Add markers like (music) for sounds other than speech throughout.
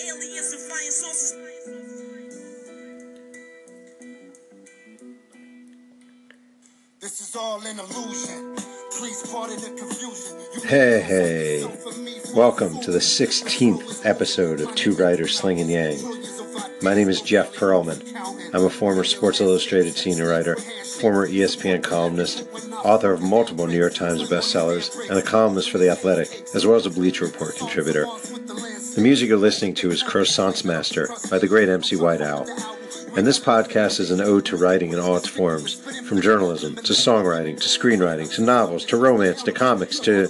aliens and flying saucers. This is all an illusion. Please pardon the confusion. Hey, hey. Welcome to the 16th episode of Two Writers Slinging Yang. My name is Jeff Pearlman. I'm a former Sports Illustrated senior writer, former ESPN columnist, author of multiple New York Times bestsellers, and a columnist for The Athletic, as well as a Bleacher Report contributor. The music you're listening to is Croissant's Master by the great MC White Owl. And this podcast is an ode to writing in all its forms, from journalism to songwriting to screenwriting to novels to romance to comics to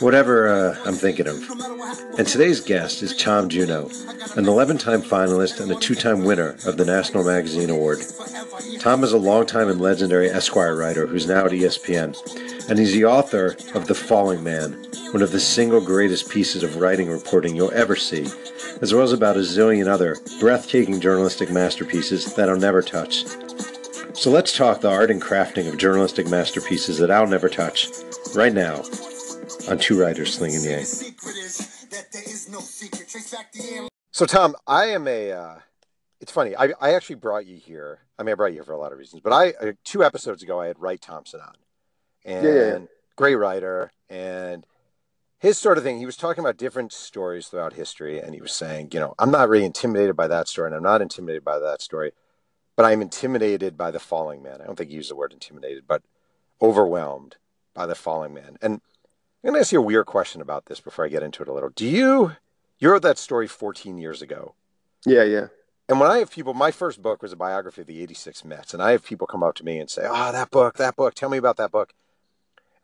whatever uh, I'm thinking of. And today's guest is Tom Junod, an 11 time finalist and a two time winner of the National Magazine Award. Tom is a longtime and legendary Esquire writer who's now at ESPN, and he's the author of The Falling Man, one of the single greatest pieces of writing reporting you'll ever see, as well as about a zillion other breathtaking journalistic masterpieces that I'll never touch. So let's talk the art and crafting of journalistic masterpieces that I'll never touch, right now, on Two Writers Slinging Yang. secret is that there is no secret. Trace back the air. So, Tom, I am a. Uh, it's funny. I, I actually brought you here. I mean, I brought you here for a lot of reasons, but I uh, two episodes ago I had Wright Thompson on, and Yeah, yeah, yeah. great writer, and his sort of thing. He was talking about different stories throughout history, and he was saying, you know, I'm not really intimidated by that story, and I'm not intimidated by that story, but I'm intimidated by the falling man. I don't think he used the word intimidated, but overwhelmed by the falling man. And I'm going to ask you a weird question about this before I get into it a little. Do you you wrote that story 14 years ago? Yeah, yeah. And when I have people, my first book was a biography of the 86 Mets. And I have people come up to me and say, Ah, that book, that book, tell me about that book.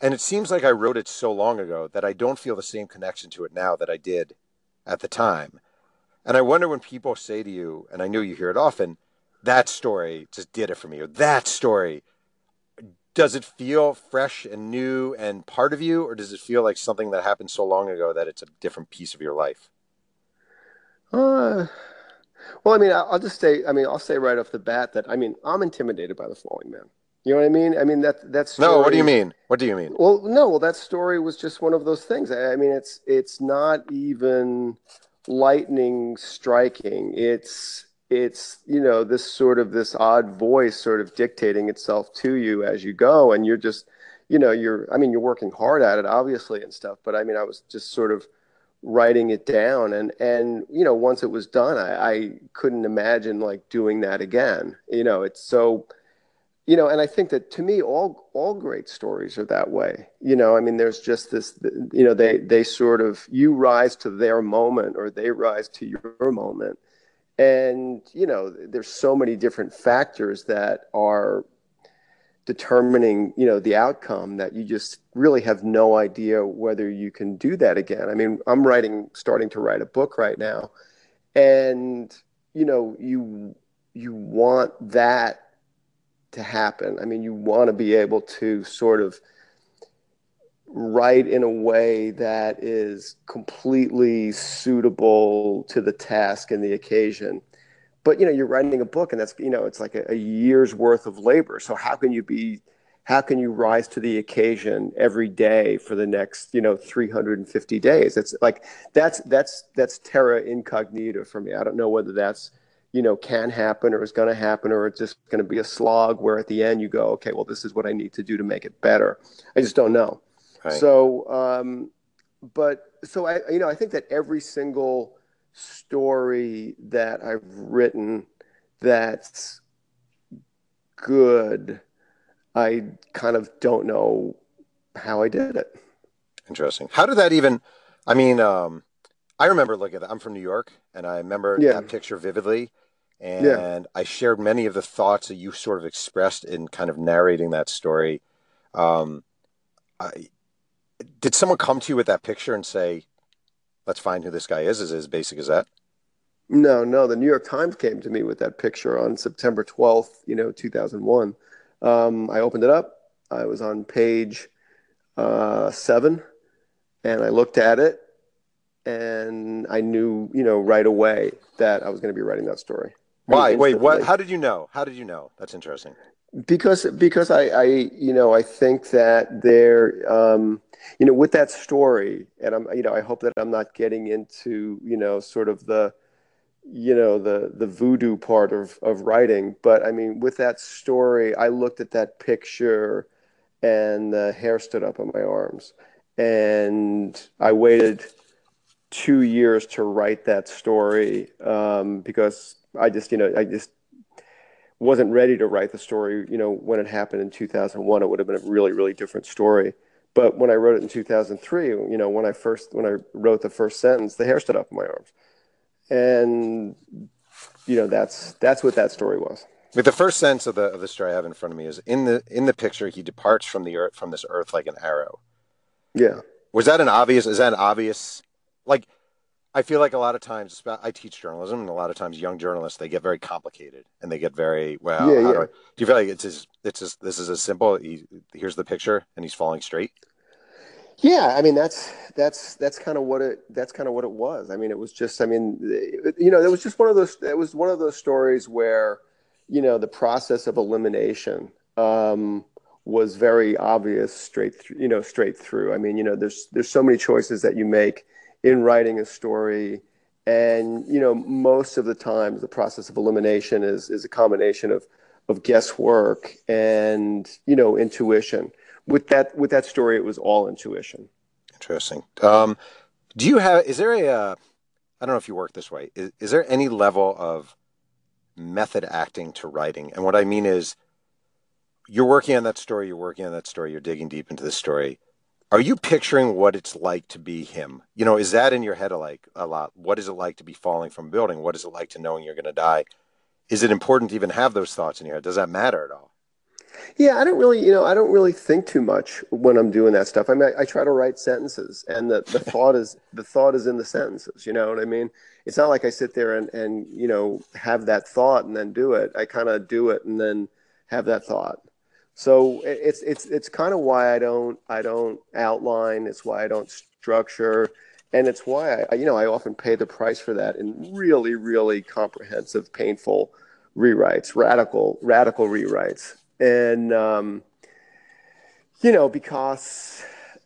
And it seems like I wrote it so long ago that I don't feel the same connection to it now that I did at the time. And I wonder when people say to you, and I know you hear it often, that story just did it for me, or that story, does it feel fresh and new and part of you, or does it feel like something that happened so long ago that it's a different piece of your life? Uh, well, I mean, I'll just say, I mean, I'll say right off the bat that, I mean, I'm intimidated by the falling man. You know what I mean? I mean, that, that's No, what do you mean? What do you mean? Well, no, well, that story was just one of those things. I, I mean, it's, it's not even lightning striking. It's, it's, you know, this sort of, this odd voice sort of dictating itself to you as you go. And you're just, you know, you're, I mean, you're working hard at it, obviously, and stuff. But I mean, I was just sort of, writing it down and and you know once it was done I, I couldn't imagine like doing that again you know it's so you know and i think that to me all all great stories are that way. You know i mean there's just this you know they they sort of you rise to their moment or they rise to your moment. And you know there's so many different factors that are determining you know the outcome that you just really have no idea whether you can do that again. I mean i'm writing starting to write a book right now. And you know you you want that to happen. I mean you want to be able to sort of write in a way that is completely suitable to the task and the occasion. But you know you're writing a book and that's you know it's like a, a, year's worth of labor. So how can you be how can you rise to the occasion every day for the next you know 350 days? It's like that's that's that's terra incognita for me. I don't know whether that's you know can happen or is going to happen or it's just going to be a slog where at the end you go okay well this is what i need to do to make it better i just don't know right. so um but so i you know i think that every single story that I've written that's good, I kind of don't know how I did it. Interesting. How did that even? I mean, um, I remember looking at that. I'm from New York, and I remember yeah. that picture vividly. And yeah. I shared many of the thoughts that you sort of expressed in kind of narrating that story. Um, I, did someone come to you with that picture and say, let's find who this guy is. Is it as basic as that? No, no. The New York Times came to me with that picture on September 12th, you know, 2001. Um, I opened it up. I was on page uh, seven and I looked at it and I knew, you know, right away that I was going to be writing that story. Why? Wait, what? How did you know? How did you know? That's interesting. Because, because I, I you know, I think that there, um, you know, with that story, and I'm, you know, I hope that I'm not getting into, you know, sort of the you know the the voodoo part of of writing but i mean with that story i looked at that picture and the hair stood up on my arms and i waited two years to write that story um, because i just you know i just wasn't ready to write the story you know when it happened in 2001 it would have been a really really different story but when i wrote it in 2003 you know when i first when i wrote the first sentence the hair stood up in my arms and you know that's that's what that story was. But the first sense of the of the story I have in front of me is in the in the picture he departs from the earth from this earth like an arrow. Yeah. Was that an obvious? Is that an obvious? Like, I feel like a lot of times I teach journalism, and a lot of times young journalists they get very complicated and they get very well. Yeah, yeah. Do, I, do, you feel like it's as it's as this is as simple? He, here's the picture, and he's falling straight. Yeah, I mean that's that's that's kind of what it that's kind of what it was. I mean, it was just I mean, you know, it was just one of those it was one of those stories where, you know, the process of elimination um, was very obvious straight through, you know, straight through. I mean, you know, there's there's so many choices that you make in writing a story and you know, most of the time the process of elimination is is a combination of of guesswork and, you know, intuition with that with that story, it was all intuition. Interesting. Um, do you have? Is there a? Uh, I don't know if you work this way. Is, is there any level of method acting to writing? And what I mean is, you're working on that story. You're working on that story. You're digging deep into the story. Are you picturing what it's like to be him? You know, is that in your head like a lot? What is it like to be falling from a building? What is it like to knowing you're going to die? Is it important to even have those thoughts in your head? Does that matter at all? Yeah, I don't really, you know, I don't really think too much when I'm doing that stuff. I mean, I, I, try to write sentences, and the, the (laughs) thought is the thought is in the sentences. You know what I mean? It's not like I sit there and and you know have that thought and then do it. I kind of do it and then have that thought. So it's it's it's kind of why I don't I don't outline. It's why I don't structure, and it's why I you know I often pay the price for that in really really comprehensive, painful rewrites, radical radical rewrites and um, you know because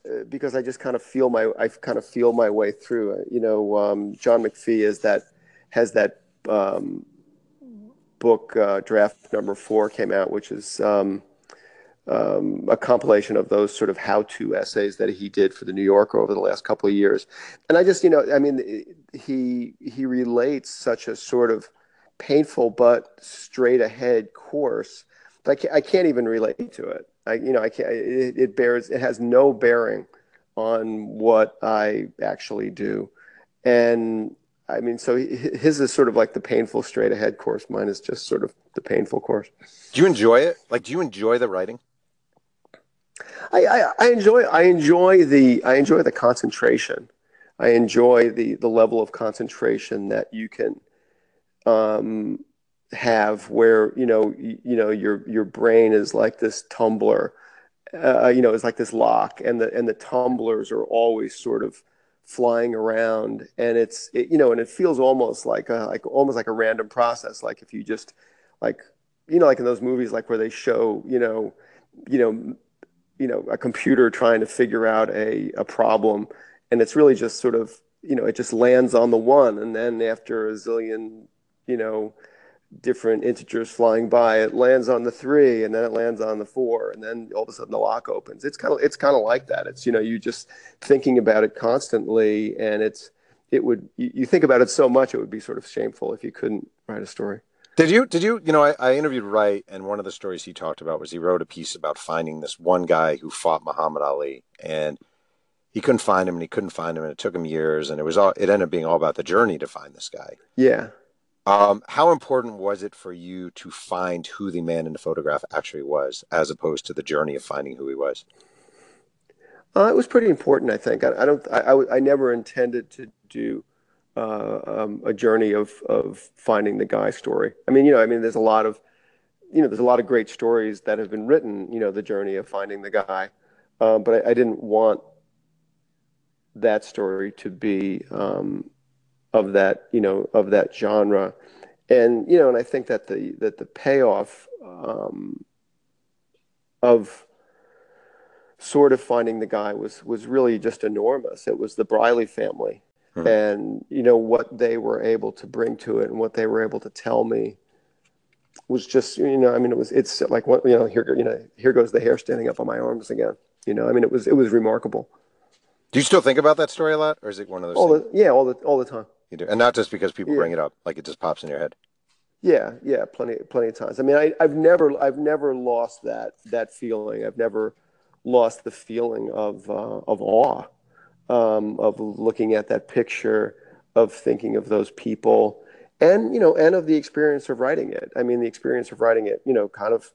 uh, because I just kind of feel my I kind of feel my way through. You know, um, John McPhee is that has that um, book uh, draft number four came out, which is um, um, a compilation of those sort of how-to essays that he did for the New Yorker over the last couple of years. And I just, you know, I mean, he he relates such a sort of painful but straight ahead course I can't, I can't even relate to it. I, you know, I can't. It, it bears. It has no bearing on what I actually do, and I mean, so his is sort of like the painful straight ahead course. Mine is just sort of the painful course. Do you enjoy it? Like, do you enjoy the writing? I, I, I enjoy I enjoy the I enjoy the concentration. I enjoy the the level of concentration that you can um, have where you know you, you know your your brain is like this tumbler uh, you know it's like this lock and the and the tumblers are always sort of flying around and it's it, you know and it feels almost like a like almost like a random process like if you just like you know like in those movies like where they show you know you know you know a computer trying to figure out a a problem and it's really just sort of you know it just lands on the one and then after a zillion you know different integers flying by. It lands on the three, and then it lands on the four, and then all of a sudden the lock opens. It's kind of it's kind of like that. It's you know you just thinking about it constantly, and it's it would you, you think about it so much it would be sort of shameful if you couldn't write a story. Did you? Did you? You know, I, I, interviewed Wright, and one of the stories he talked about was he wrote a piece about finding this one guy who fought Muhammad Ali, and he couldn't find him, and he couldn't find him, and it took him years, and it was all. It ended up being all about the journey to find this guy. Yeah. Um, how important was it for you to find who the man in the photograph actually was, as opposed to the journey of finding who he was? Uh, it was pretty important, I think. I, I don't. I, I, I, never intended to do um, a journey of of finding the guy story. I mean, you know, I mean, there's a lot of, you know, there's a lot of great stories that have been written. You know, the journey of finding the guy, uh, but I, I, didn't want that story to be um, of that you know of that genre and you know and i think that the that the payoff um, of sort of finding the guy was was really just enormous it was the Briley family mm-hmm. and you know what they were able to bring to it and what they were able to tell me was just you know I mean it was it's like what you know here you know here goes the hair standing up on my arms again you know I mean it was it was remarkable. Do you still think about that story a lot, or is it one of those? All the, yeah, all the all the time. You do, and not just because people yeah. bring it up, like it just pops in your head. Yeah, yeah, plenty, plenty of times. I mean, I, I've never, I've never lost that that feeling. I've never lost the feeling of uh, of awe, um, of looking at that picture, of thinking of those people, and you know, and of the experience of writing it. I mean, the experience of writing it, you know, kind of,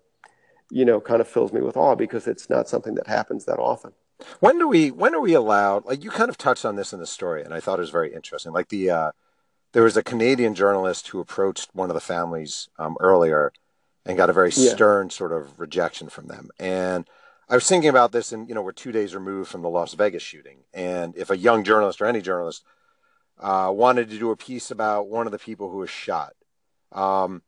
you know, kind of fills me with awe because it's not something that happens that often. When do we? When are we allowed? Like you kind of touched on this in the story, and I thought it was very interesting. Like the. Uh, there was a Canadian journalist who approached one of the families um, earlier and got a very yeah. stern sort of rejection from them. And I was thinking about this, and you know, we're two days removed from the Las Vegas shooting, and if a young journalist or any journalist uh, wanted to do a piece about one of the people who was shot, um,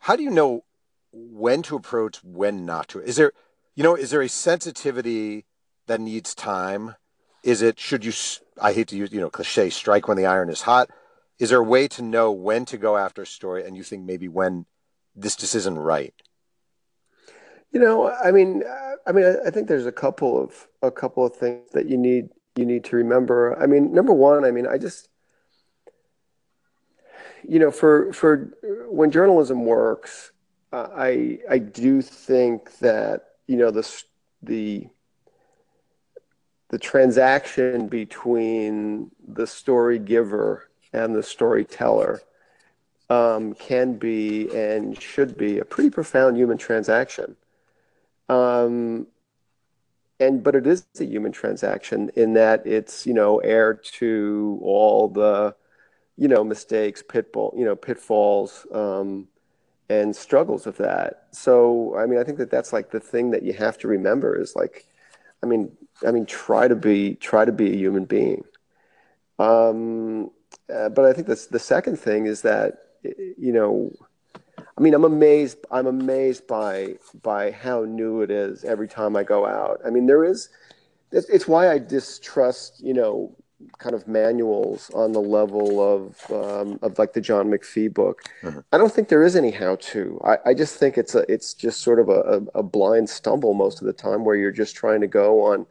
how do you know when to approach, when not to? Is there, you know, is there a sensitivity that needs time? Is it should you? I hate to use you know cliche, strike when the iron is hot is there a way to know when to go after a story and you think maybe when this just isn't right you know i mean i mean i think there's a couple of a couple of things that you need you need to remember i mean number one i mean i just you know for for when journalism works i i do think that you know the the the transaction between the story giver and the storyteller um, can be and should be a pretty profound human transaction. Um, and but it is a human transaction in that it's you know heir to all the you know mistakes, pitfall, you know pitfalls, um, and struggles of that. So I mean, I think that that's like the thing that you have to remember is like, I mean, I mean, try to be try to be a human being. Um, uh, but I think that's the second thing is that you know, I mean, I'm amazed. I'm amazed by by how new it is every time I go out. I mean, there is. It's, it's why I distrust, you know, kind of manuals on the level of um, of like the John McPhee book. Mm-hmm. I don't think there is any how to. I, I just think it's a it's just sort of a, a, a blind stumble most of the time where you're just trying to go on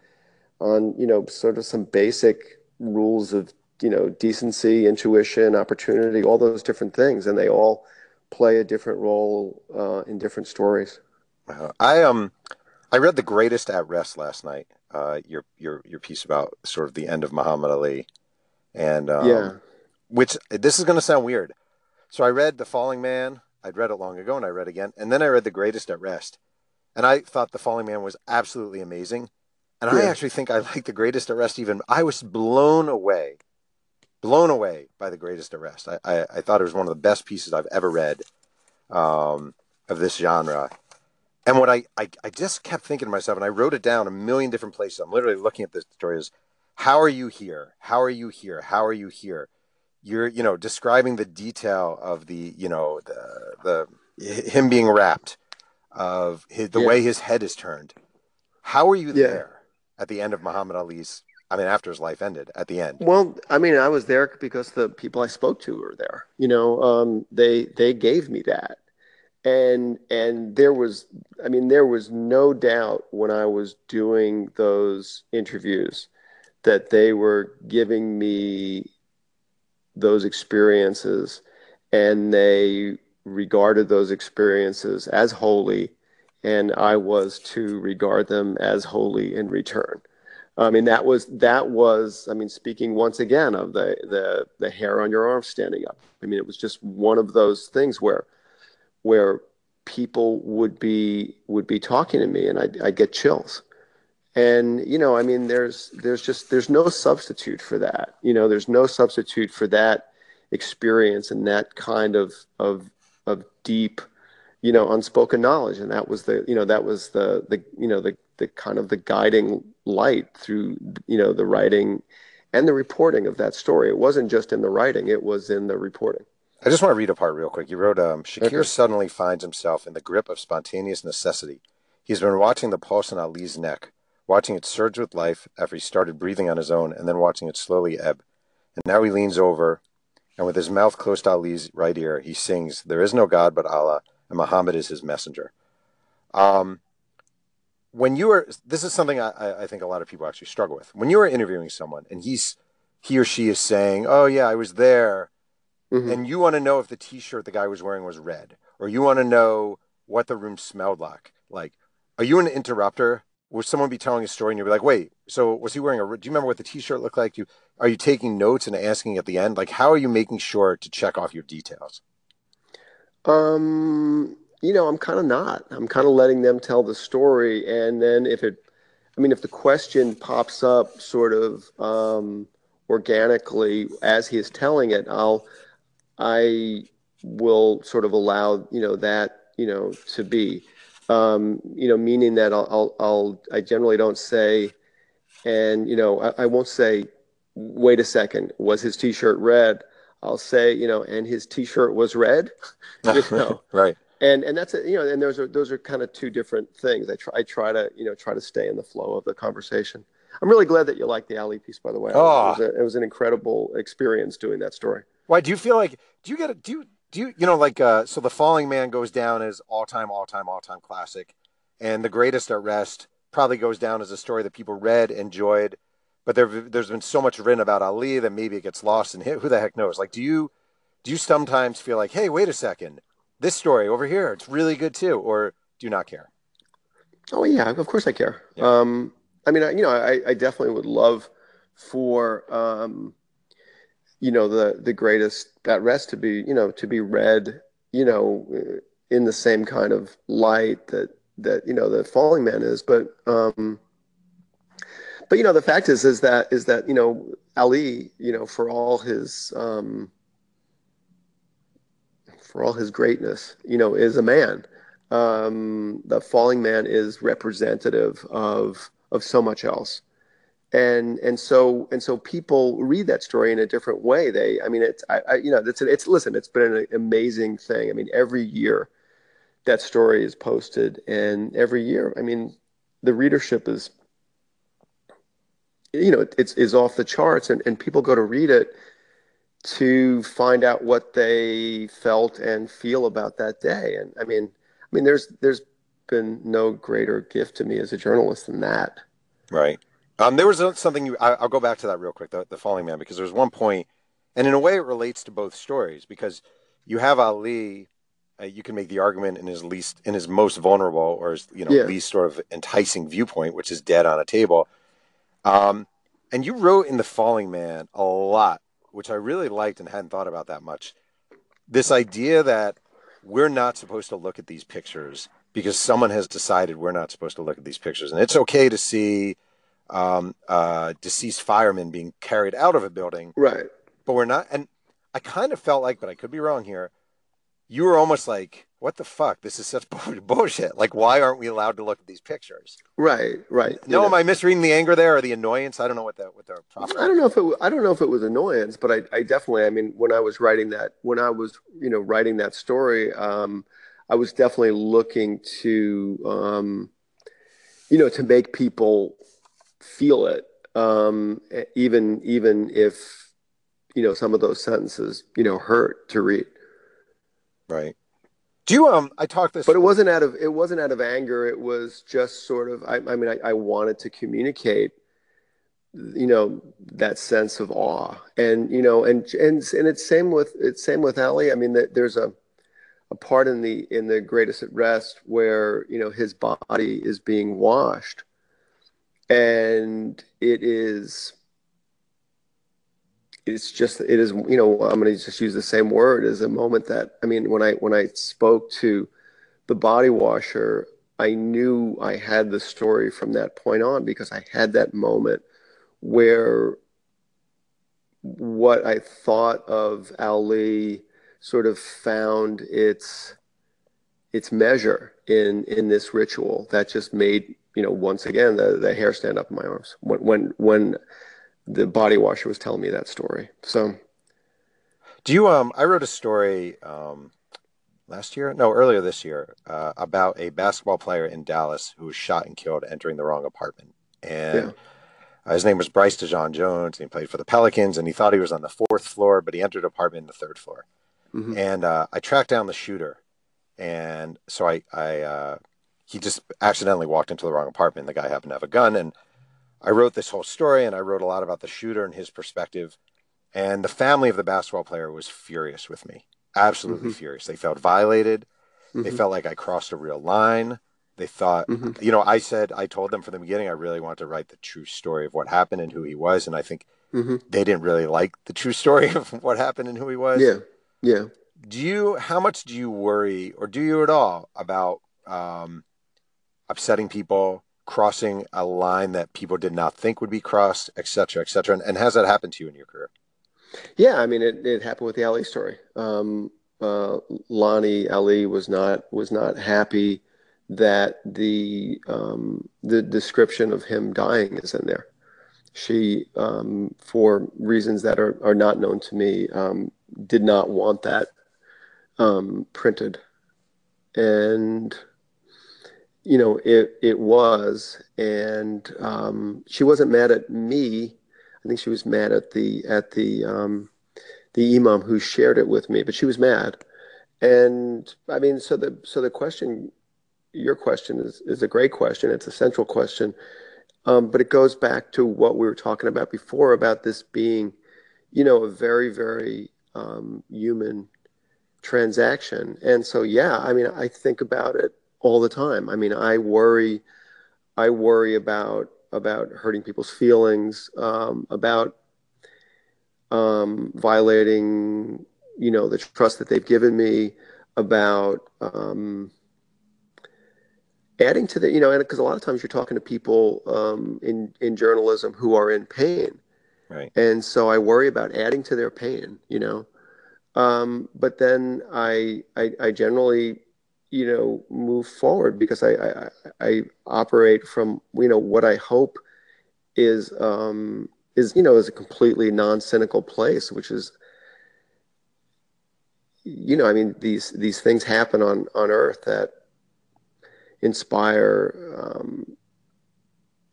on you know sort of some basic rules of you know decency intuition opportunity all those different things and they all play a different role uh, in different stories. Uh, i um i read the greatest at rest last night uh, your your your piece about sort of the end of muhammad ali. And um, yeah. which this is going to sound weird. So i read the falling man. I'd read it long ago and i read again. And then i read the greatest at rest. And i thought the falling man was absolutely amazing. And yeah. i actually think i like the greatest at rest even i was blown away blown away by the greatest at rest. I, I, I, thought it was one of the best pieces I've ever read um, of this genre. And what I, I, I just kept thinking to myself, and I wrote it down a million different places. I'm literally looking at this story is how are you here? How are you here? How are you here? You're, you know, describing the detail of the, you know, the, the him being wrapped, of his, the yeah. way his head is turned. How are you yeah. there at the end of Muhammad Ali's I mean, after his life ended at the end. Well, I mean, I was there because the people I spoke to were there. You know, um, they they gave me that, and and there was, I mean, there was no doubt when I was doing those interviews that they were giving me those experiences, and they regarded those experiences as holy, and I was to regard them as holy in return. I mean, that was that was. I mean, speaking once again of the the the hair on your arm standing up. I mean, it was just one of those things where where people would be would be talking to me, and I I get chills. And you know, I mean, there's there's just there's no substitute for that. You know, there's no substitute for that experience and that kind of of of deep you know unspoken knowledge and that was the you know that was the the you know the the kind of the guiding light through you know the writing and the reporting of that story. It wasn't just in the writing; it was in the reporting. I just want to read a part real quick. You wrote, um, Shakir okay. suddenly finds himself in the grip of spontaneous necessity. He's been watching the pulse in Ali's neck, watching it surge with life after he started breathing on his own, and then watching it slowly ebb. And now he leans over, and with his mouth close to Ali's right ear, he sings, There is no God but Allah, and Muhammad is his messenger. Um, when you are, this is something I, I think a lot of people actually struggle with. When you are interviewing someone and he's, he or she is saying, Oh, yeah, I was there. Mm-hmm. And you want to know if the t shirt the guy was wearing was red, or you want to know what the room smelled like. Like, are you an interrupter? will someone be telling a story and you'd be like, wait, so was he wearing a, do you remember what the t shirt looked like? Do you, are you taking notes and asking at the end? Like, how are you making sure to check off your details? Um, you know, I'm kind of not. I'm kind of letting them tell the story. And then if it, I mean, if the question pops up sort of um, organically as he is telling it, I'll, I will sort of allow, you know, that, you know, to be, um, you know, meaning that I'll, I'll, I'll, i generally don't say, and, you know, I, I won't say, wait a second, was his t-shirt red? I'll say, you know, and his t-shirt was red, (laughs) you know, (laughs) right. And, and that's it, you know, and those are, those are kind of two different things. I try, I try to, you know, try to stay in the flow of the conversation. I'm really glad that you liked the Ali piece, by the way. Oh. It, was a, it was an incredible experience doing that story. Why do you feel like, do you get a, do you, do you, you know, like, uh, so the falling man goes down as all time, all time, all time classic. And the greatest at rest probably goes down as a story that people read, enjoyed, but there, there's been so much written about Ali that maybe it gets lost and (laughs) who the heck knows? Like, do you, do you sometimes feel like, hey, wait a second, this story over here, it's really good too, or do you not care? Oh yeah, of course I care. Yeah. Um, I mean, I, you know, I, I definitely would love for, um, you know, the the greatest at rest to be, you know, to be read, you know, in the same kind of light that that you know the falling man is, but. Um, but you know the fact is is that is that you know Ali you know for all his um, for all his greatness you know is a man. Um, the falling man is representative of of so much else. And and so and so people read that story in a different way. They i mean it's i, I you know it's it's listen it's been an amazing thing. I mean every year that story is posted and every year i mean the readership is you know it's is off the charts and, and people go to read it to find out what they felt and feel about that day. And i mean i mean there's there's been no greater gift to me as a journalist than that. Right. Um, there was something you I, will go back to that real quick the, the falling man because there's one point and in a way it relates to both stories because you have ali uh, you can make the argument in his least in his most vulnerable or his you know yeah. least sort of enticing viewpoint which is dead on a table. Um, and you wrote in The Falling Man a lot, which I really liked and hadn't thought about that much. This idea that we're not supposed to look at these pictures because someone has decided we're not supposed to look at these pictures. And it's okay to see um, uh, deceased firemen being carried out of a building. Right. But we're not. And I kind of felt like, but I could be wrong here, you were almost like, what the fuck? This is such (laughs) bullshit. Like, why aren't we allowed to look at these pictures? Right, right. No, you am I misreading the anger there or the annoyance? I don't know what that what the proper. I don't know if it. I don't know if it was annoyance, but I, I definitely. I mean, when I was writing that, when I was, you know, writing that story, um, I was definitely looking to, um, you know, to make people feel it, um, even even if, you know, some of those sentences, you know, hurt to read. Right. Do you um? I talked this, but it wasn't out of it wasn't out of anger. It was just sort of. I, I mean, I, I wanted to communicate, you know, that sense of awe, and you know, and and and it's same with it's same with Ali. I mean, there's a a part in the in the greatest at rest where you know his body is being washed, and it is it's just it is you know i'm going to just use the same word as a moment that i mean when i when i spoke to the body washer i knew i had the story from that point on because i had that moment where what i thought of ali sort of found its its measure in in this ritual that just made you know once again the, the hair stand up in my arms. When when when the body washer was telling me that story. So, do you? Um, I wrote a story um, last year, no, earlier this year, uh, about a basketball player in Dallas who was shot and killed entering the wrong apartment, and. Yeah. Uh, his name was Bryce Dejean-Jones, and he played for the Pelicans. And he thought he was on the fourth floor, but he entered an apartment in the third floor. Mm-hmm. And uh, I tracked down the shooter, and so I, I uh, he just accidentally walked into the wrong apartment. The guy happened to have a gun, and I wrote this whole story, and I wrote a lot about the shooter and his perspective. And the family of the basketball player was furious with me, absolutely mm-hmm. furious. They felt violated. Mm-hmm. They felt like I crossed a real line. They thought, mm-hmm. you know, I said, I told them from the beginning, I really wanted to write the true story of what happened and who he was. And I think mm-hmm. they didn't really like the true story (laughs) of what happened and who he was. Yeah. Yeah. Do you, how much do you worry or do you at all about um, upsetting people, crossing a line that people did not think would be crossed, et cetera, et cetera? And, and has that happened to you in your career? Yeah. I mean, it, it happened with the Ali story. Um, uh, Lonnie Ali was not, was not happy that the um, the description of him dying is in there. She, um, for reasons that are, are not known to me, um, did not want that um, printed, and you know it it was, and um, she wasn't mad at me. I think she was mad at the at the um, the imam who shared it with me, but she was mad. And I mean, so the so the question your question is, is a great question. It's a central question. Um, but it goes back to what we were talking about before about this being, you know, a very, very um, human transaction. And so, yeah, I mean, I think about it all the time. I mean, I worry, I worry about about hurting people's feelings, um, about um, violating, you know, the trust that they've given me, about um, adding to the you know because a lot of times you're talking to people um, in in journalism who are in pain. Right. And so i worry about adding to their pain you know? Um, but then I, I, I generally you know move forward because I, I, I operate from you know what i hope is um, is you know is a completely non-cynical place which is you know i mean these these things happen on on earth that inspire um,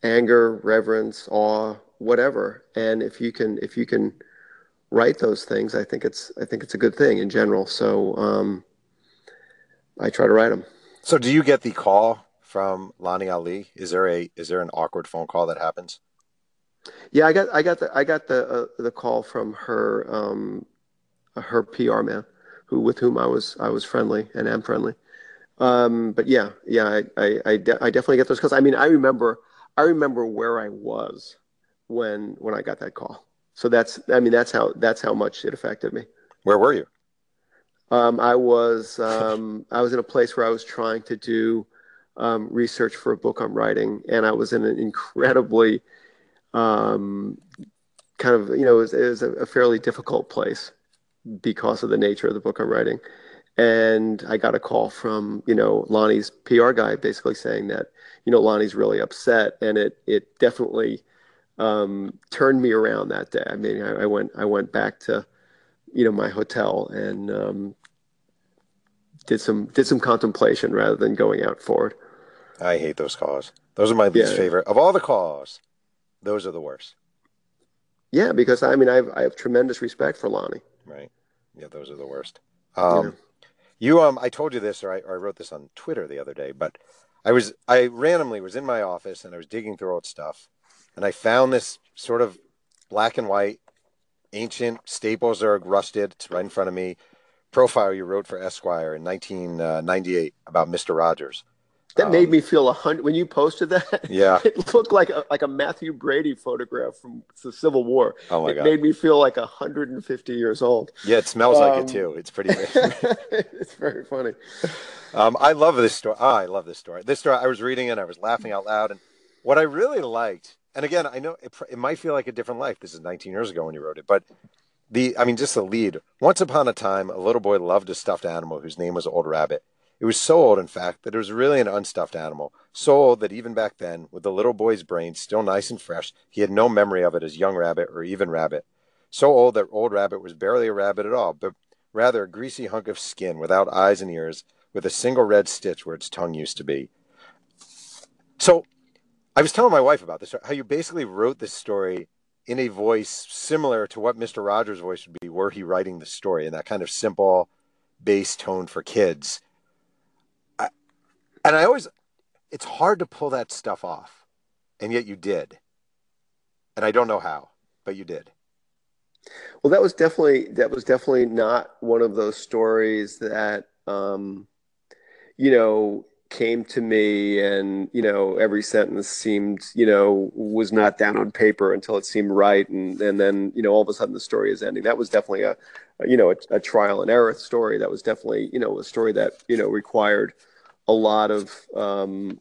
anger, reverence, awe, whatever. And if you can, if you can write those things, I think it's, I think it's a good thing in general. So um, I try to write them. So do you get the call from Lonnie Ali? Is there a, is there an awkward phone call that happens? Yeah, I got, I got the, I got the, uh, the call from her, um, her PR man, who with whom I was, I was friendly and am friendly. Um, but yeah, yeah, I, I, I, de- I definitely get those calls. I mean, I remember, I remember where I was when, when I got that call. So that's, I mean, that's how, that's how much it affected me. Where were you? Um, I was, um, I was in a place where I was trying to do, um, research for a book I'm writing, and I was in an incredibly, um, kind of, you know, it was, it was a, fairly difficult place because of the nature of the book I'm writing and I got a call from you know Lonnie's PR guy basically saying that you know Lonnie's really upset, and it it definitely um, turned me around that day. I mean, I, I, went I went back to you know my hotel and um, did some did some contemplation rather than going out forward. I hate those calls. Those are my least yeah. favorite of all the calls. Those are the worst. Yeah, because I mean I have I have tremendous respect for Lonnie. Right. Yeah, those are the worst. Um, yeah. You um, I told you this, or I, or I wrote this on Twitter the other day, but I was I randomly was in my office and I was digging through old stuff, and I found this sort of black and white, ancient Staples are rusted. It's right in front of me. Profile you wrote for Esquire in 1998 uh, about Mister Rogers. That um, made me feel a hundred when you posted that. Yeah, (laughs) it looked like a like a Mathew Brady photograph from the Civil War. Oh my it god, it made me feel like hundred and fifty years old. Yeah, it smells um, like it um, too. It's pretty. (laughs) it's very funny. Um, I love this story. Oh, I love this story. This story, I was reading it, I was laughing out loud, and what I really liked, and again, I know it, it might feel like a different life. This is 19 years ago when you wrote it, but the, I mean, just the lead. Once upon a time, a little boy loved a stuffed animal whose name was Old Rabbit. It was so old, in fact, that it was really an unstuffed animal. So old that even back then, with the little boy's brain still nice and fresh, he had no memory of it as young rabbit or even rabbit. So old that old rabbit was barely a rabbit at all, but rather a greasy hunk of skin without eyes and ears, with a single red stitch where its tongue used to be. So I was telling my wife about this. How you basically wrote this story in a voice similar to what Mister Rogers' voice would be were he writing the story in that kind of simple bass tone for kids. I, and I always, it's hard to pull that stuff off, and yet you did. And I don't know how, but you did. Well, that was definitely that was definitely not one of those stories that um, you know came to me and you know every sentence seemed you know was not down on paper until it seemed right and and then you know all of a sudden the story is ending that was definitely a, you know a, a, trial and error story that was definitely you know a story that you know required a lot of um,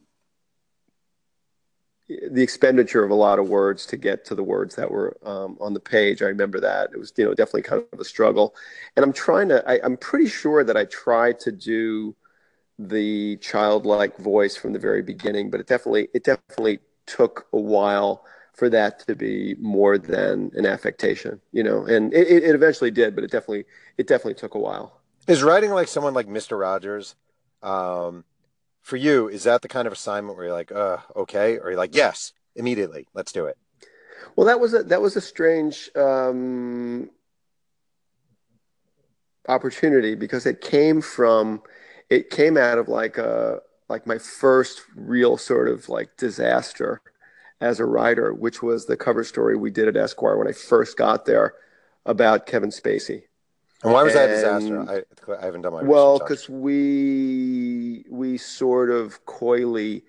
the expenditure of a lot of words to get to the words that were um, on the page. I remember that it was, you know, definitely kind of a struggle. And I'm trying to, I, I'm pretty sure that I tried to do the childlike voice from the very beginning, but it definitely, it definitely took a while for that to be more than an affectation, you know, and it, it eventually did, but it definitely, it definitely took a while. Is writing like someone like Mr. Rogers, um, for you, is that the kind of assignment where you're like, uh, okay, or you're like, yes, immediately, let's do it? Well, that was a that was a strange um, opportunity because it came from it came out of like a like my first real sort of like disaster as a writer, which was the cover story we did at Esquire when I first got there about Kevin Spacey. And why was that a disaster? I, I, haven't done my well because we we sort of coyly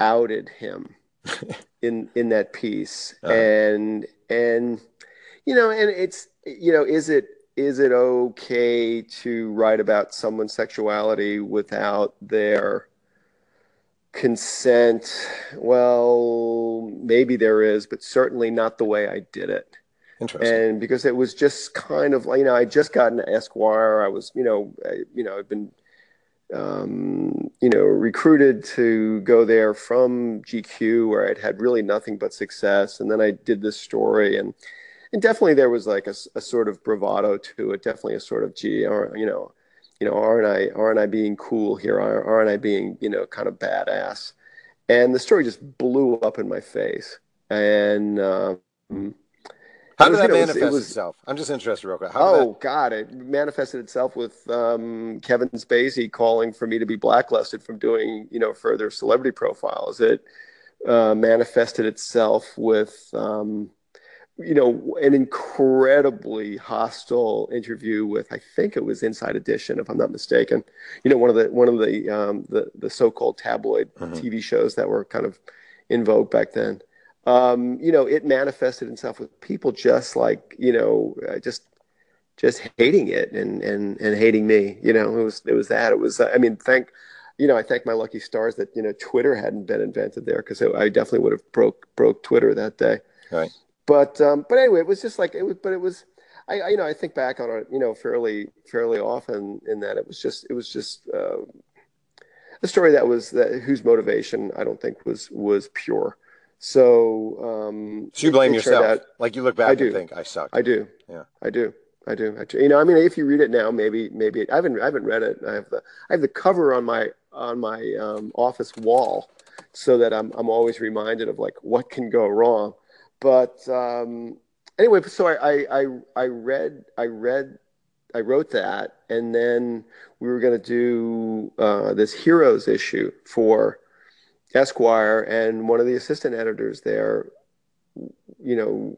outed him (laughs) in in that piece, uh-huh. and and you know, and it's you know, is it is it okay to write about someone's sexuality without their consent? Well, maybe there is, but certainly not the way I did it. Interesting. And because it was just kind of, like, you know, I just got an Esquire. I was, you know, I, you know, I've been, um, you know, recruited to go there from GQ where I'd had really nothing but success. And then I did this story and, and definitely there was like a, a sort of bravado to it. Definitely a sort of, gee, or, you know, you know, aren't I, aren't I being cool here? Aren't I being, you know, kind of badass? And the story just blew up in my face. And, um, how did that manifest it was, itself? I'm just interested, real quick. How oh that... God, it manifested itself with um, Kevin Spacey calling for me to be blacklisted from doing, you know, further celebrity profiles. It uh, manifested itself with, um, you know, an incredibly hostile interview with, I think it was Inside Edition, if I'm not mistaken. You know, one of the one of the um, the, the so-called tabloid mm-hmm. TV shows that were kind of in vogue back then um, you know, it manifested itself with people just like, you know, uh, just just hating it and and and hating me. You know, it was it was that. It was. I mean, thank you know, I thank my lucky stars that you know Twitter hadn't been invented there because I definitely would have broke broke Twitter that day. Right. But um, but anyway, it was just like it was. But it was. I, I you know I think back on it you know fairly fairly often in that it was just it was just uh, a story that was that whose motivation I don't think was was pure. So, um, so you blame yourself. Out, like you look back I do. and think I suck. I do. Yeah. I do. I do. I do. You know, I mean, if you read it now, maybe, maybe I haven't, I haven't read it. I have the, I have the cover on my, on my um, office wall, so that I'm, I'm always reminded of like what can go wrong. But um, anyway, so I, I, I read, I read, I wrote that, and then we were going to do uh, this heroes issue for Esquire, and one of the assistant editors there, you know,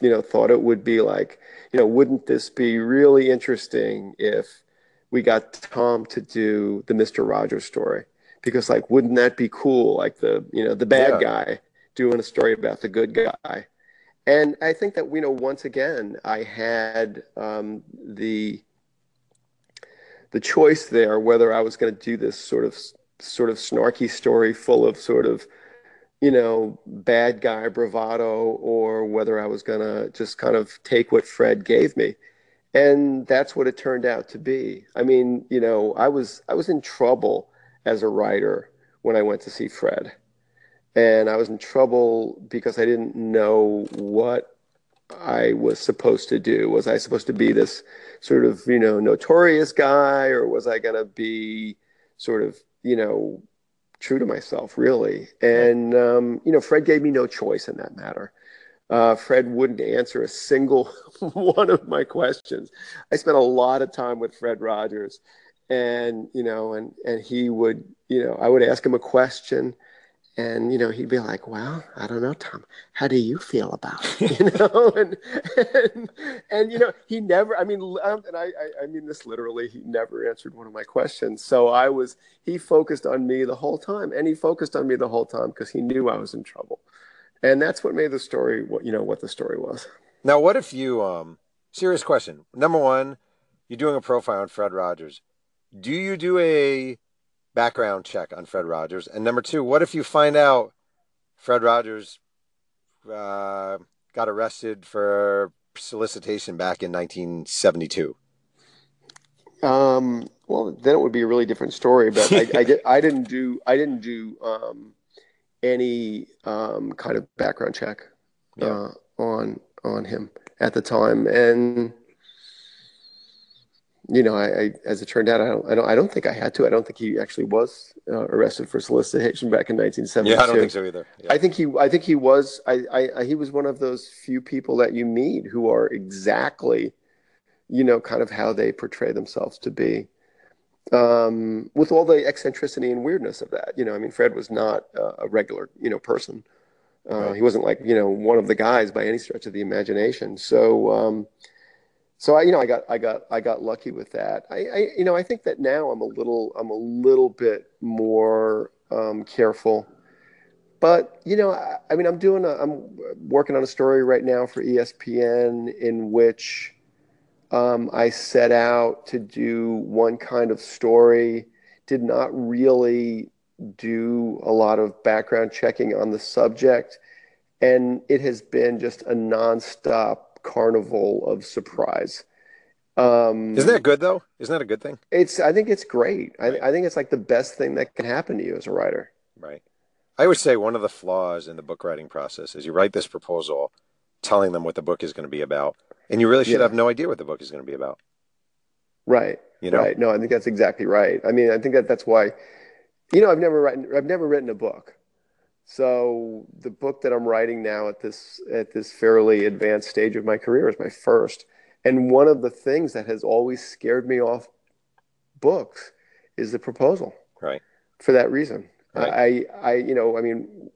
you know, thought it would be like, you know, wouldn't this be really interesting if we got Tom to do the Mister Rogers story? Because like, wouldn't that be cool? Like the you know the bad yeah. guy doing a story about the good guy. And I think that you know once again I had um, the the choice there whether I was going to do this sort of sort of snarky story full of sort of you know bad guy bravado or whether i was going to just kind of take what fred gave me. And that's what it turned out to be. I mean you know i was i was in trouble as a writer when i went to see fred and i was in trouble because i didn't know what i was supposed to do was i supposed to be this sort of you know notorious guy or was i going to be sort of you know, true to myself, really. And um, you know, Fred gave me no choice in that matter. Uh, Fred wouldn't answer a single (laughs) one of my questions. I spent a lot of time with Fred Rogers, and you know, and and he would, you know, I would ask him a question, and you know he'd be like well i don't know tom. How do you feel about it? (laughs) You know (laughs) and, and, and you know he never i mean um, and I, I mean this literally he never answered one of my questions. So i was he focused on me the whole time and he focused on me the whole time because he knew i was in trouble. And that's what made the story what you know what the story was. Now what if you um serious question. Number one you're doing a profile on fred rogers. Do you do a background check on Fred Rogers? And number two, what if you find out Fred Rogers uh, got arrested for solicitation back in 1972? Um, well, then it would be a really different story. But I, I, get, I didn't do, I didn't do um, any um, kind of background check yeah. uh, on on him at the time, and you know, I, I, as it turned out, I don't, I don't, I don't think I had to. I don't think he actually was uh, arrested for solicitation back in 1972. Yeah, I don't think so either. Yeah. I think he, I think he was, I, I, he was one of those few people that you meet who are exactly, you know, kind of how they portray themselves to be, um, with all the eccentricity and weirdness of that. You know, I mean, Fred was not uh, a regular, you know, person. Uh, right. He wasn't like, you know, one of the guys by any stretch of the imagination. So. Um, so I, you know, I got, I got, I got lucky with that. I, I, you know, I think that now I'm a little, I'm a little bit more um, careful. But you know, I, I mean, I'm doing, a, I'm working on a story right now for ESPN in which um, I set out to do one kind of story. Did not really do a lot of background checking on the subject, and it has been just a nonstop carnival of surprise. Um, Isn't that good though? Isn't that a good thing? It's. I think it's great. Right. I, I think it's like the best thing that can happen to you as a writer. Right. I would say one of the flaws in the book writing process is you write this proposal, telling them what the book is going to be about, and you really should yeah. have no idea what the book is going to be about. Right. You know. Right. No, I think that's exactly right. I mean, I think that that's why. You know, I've never written. I've never written a book. So the book that I'm writing now at this at this fairly advanced stage of my career is my first. And one of the things that has always scared me off books is the proposal. Right. For that reason. Right. I I you know, I mean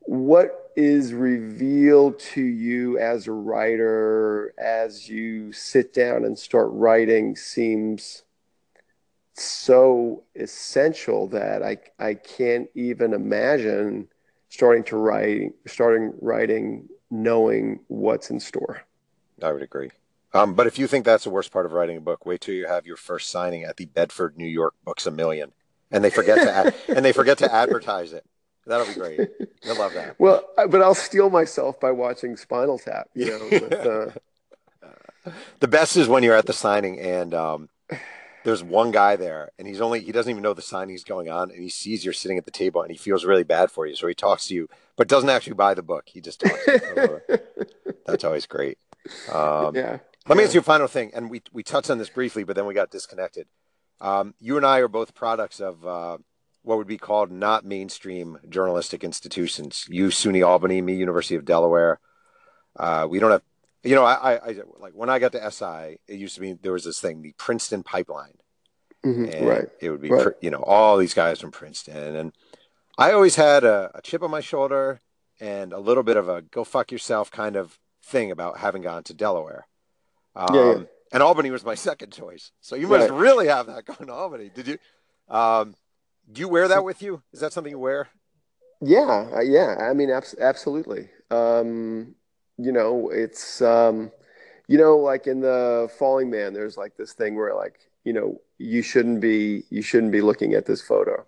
what is revealed to you as a writer as you sit down and start writing seems so essential that I I can't even imagine starting to write starting writing knowing what's in store. I would agree. Um, but if you think that's the worst part of writing a book, wait till you have your first signing at the Bedford, New York Books a Million, and they forget to ad- and they forget to advertise it. That'll be great. You'll love that. Well, but I'll steel myself by watching Spinal Tap. You know, with, (laughs) uh... the best is when you're at the signing and um, there's one guy there and he's only he doesn't even know the signing's going on and he sees you're sitting at the table and he feels really bad for you so he talks to you but doesn't actually buy the book. He just talks (laughs) that's always great. Um, yeah. let me ask you a final thing and we we touched on this briefly but then we got disconnected. Um, you and i are both products of uh, what would be called not mainstream journalistic institutions. You suny albany me university of delaware. Uh, we don't have you know, I, I, I, like when I got to SI, it used to be there was this thing, the Princeton pipeline, mm-hmm, right? It would be, right. you know, all these guys from Princeton, and I always had a, a, chip on my shoulder and a little bit of a "go fuck yourself" kind of thing about having gone to Delaware. Um, yeah, yeah. Um, and Albany was my (laughs) second choice, so you must right. really have that going to Albany. Did you? Um, do you wear that with you? Is that something you wear? Yeah, uh, yeah. I mean, abs- absolutely. Um, you know, it's um, you know, like in the Falling Man, there's like this thing where like, you know, you shouldn't be you shouldn't be looking at this photo.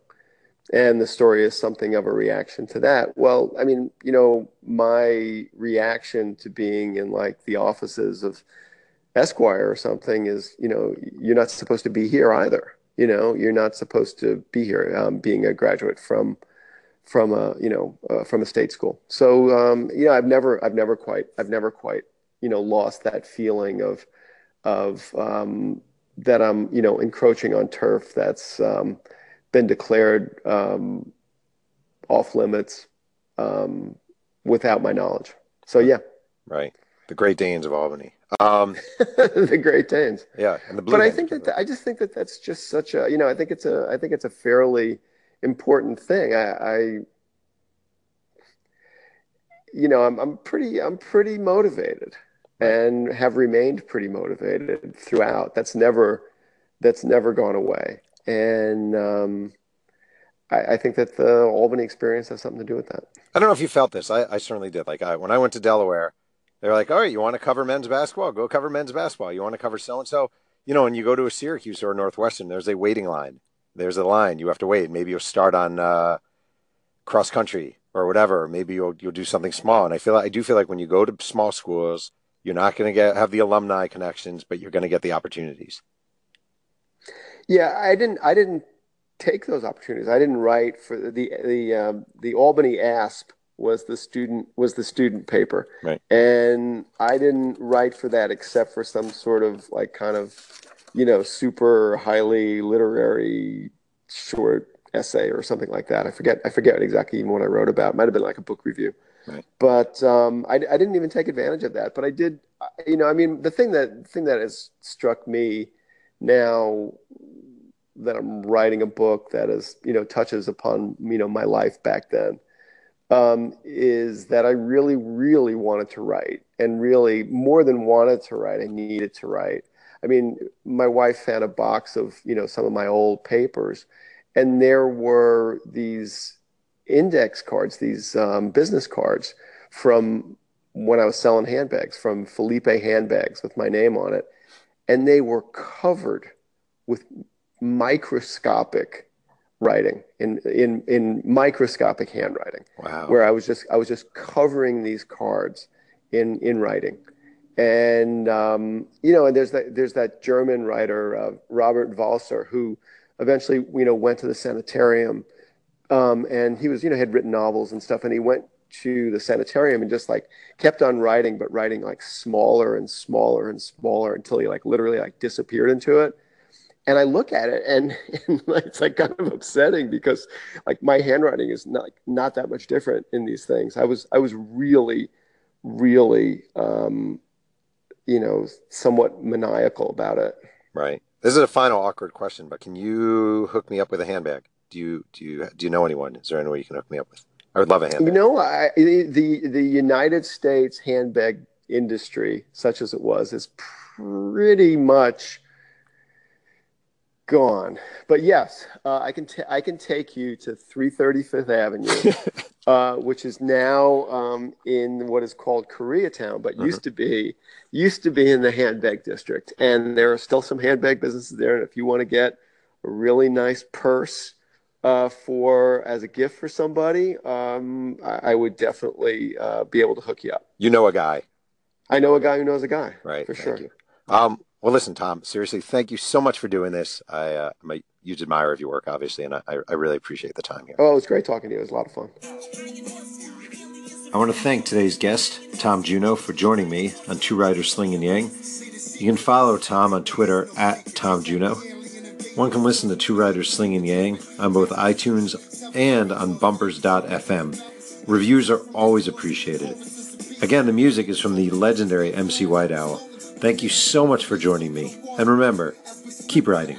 And the story is something of a reaction to that. Well, I mean, you know, my reaction to being in like the offices of Esquire or something is, you know, you're not supposed to be here either. You know, you're not supposed to be here um, being a graduate from from a you know uh, from a state school. So um, you know I've never I've never quite I've never quite you know lost that feeling of of um, that I'm you know encroaching on turf that's um, been declared um, off limits um, without my knowledge. So yeah, right. The Great Danes of Albany. Um, (laughs) the Great Danes. Yeah, and the Blue but I think that I just think that that's just such a you know I think it's a I think it's a fairly important thing. I, I you know I'm I'm pretty I'm pretty motivated and have remained pretty motivated throughout. That's never that's never gone away, and um, I, I, think that the Albany experience has something to do with that. I don't know if you felt this. I, I certainly did. Like I, when I went to Delaware, they're like, "All right, you want to cover men's basketball? Go cover men's basketball. You want to cover so and so." You know, when you go to a Syracuse or a Northwestern, there's a waiting line. There's a line you have to wait. Maybe you'll start on uh, cross country or whatever. Maybe you'll you'll do something small. And I feel I do feel like when you go to small schools, you're not going to get have the alumni connections, but you're going to get the opportunities. Yeah, I didn't. I didn't take those opportunities. I didn't write for the the um, the Albany Asp was the student was the student paper, right. and I didn't write for that except for some sort of like kind of you know super highly literary short essay or something like that. I forget I forget exactly even what I wrote about. It might have been like a book review. Right. But um, I, I didn't even take advantage of that. But I did, you know, I mean, the thing that thing that has struck me now that I'm writing a book that is, you know, touches upon, you know, my life back then, um, is that I really, really wanted to write, and really more than wanted to write, I needed to write. I mean, my wife had a box of, you know, some of my old papers, and there were these index cards, these um, business cards from when I was selling handbags, from Felipe handbags with my name on it. And they were covered with microscopic writing in, in, in microscopic handwriting. Wow. Where I was just, I was just covering these cards in, in writing. And, um, you know, and there's that, there's that German writer, uh, Robert Walser, who eventually, you know, went to the sanitarium um, and he was, you know, had written novels and stuff. And he went to the sanitarium and just like kept on writing, but writing like smaller and smaller and smaller until he like literally like disappeared into it. And I look at it and, (laughs) and it's like kind of upsetting because like my handwriting is not not that much different in these things. I was I was really, really, um, you know, somewhat maniacal about it. Right. This is a final awkward question, but can you hook me up with a handbag? do you do you do you know anyone? Is there any way you can hook me up with? I would love a handbag. You know, I, the the United States handbag industry, such as it was, is pretty much gone. But yes, uh, I can t- I can take you to 335th Avenue, (laughs) uh, which is now um, in what is called Koreatown, but mm-hmm. used to be used to be in the handbag district. And there are still some handbag businesses there. And if you want to get a really nice purse uh, for as a gift for somebody, um, I, I, would definitely uh, be able to hook you up. You know a guy. I know a guy who knows a guy. Right. For sure. You. Um, well, listen, Tom. Seriously, thank you so much for doing this. I, uh, I'm a huge admirer of your work, obviously, and I, I really appreciate the time here. Oh, it was great talking to you. It was a lot of fun. I want to thank today's guest, Tom Junod, for joining me on Two Writers Slinging Yang. You can follow Tom on Twitter at Tom Junod. One can listen to Two Writers Slinging Yang on both iTunes and on bumpers.fm. Reviews are always appreciated. Again, the music is from the legendary MC White Owl. Thank you so much for joining me. And remember, keep writing.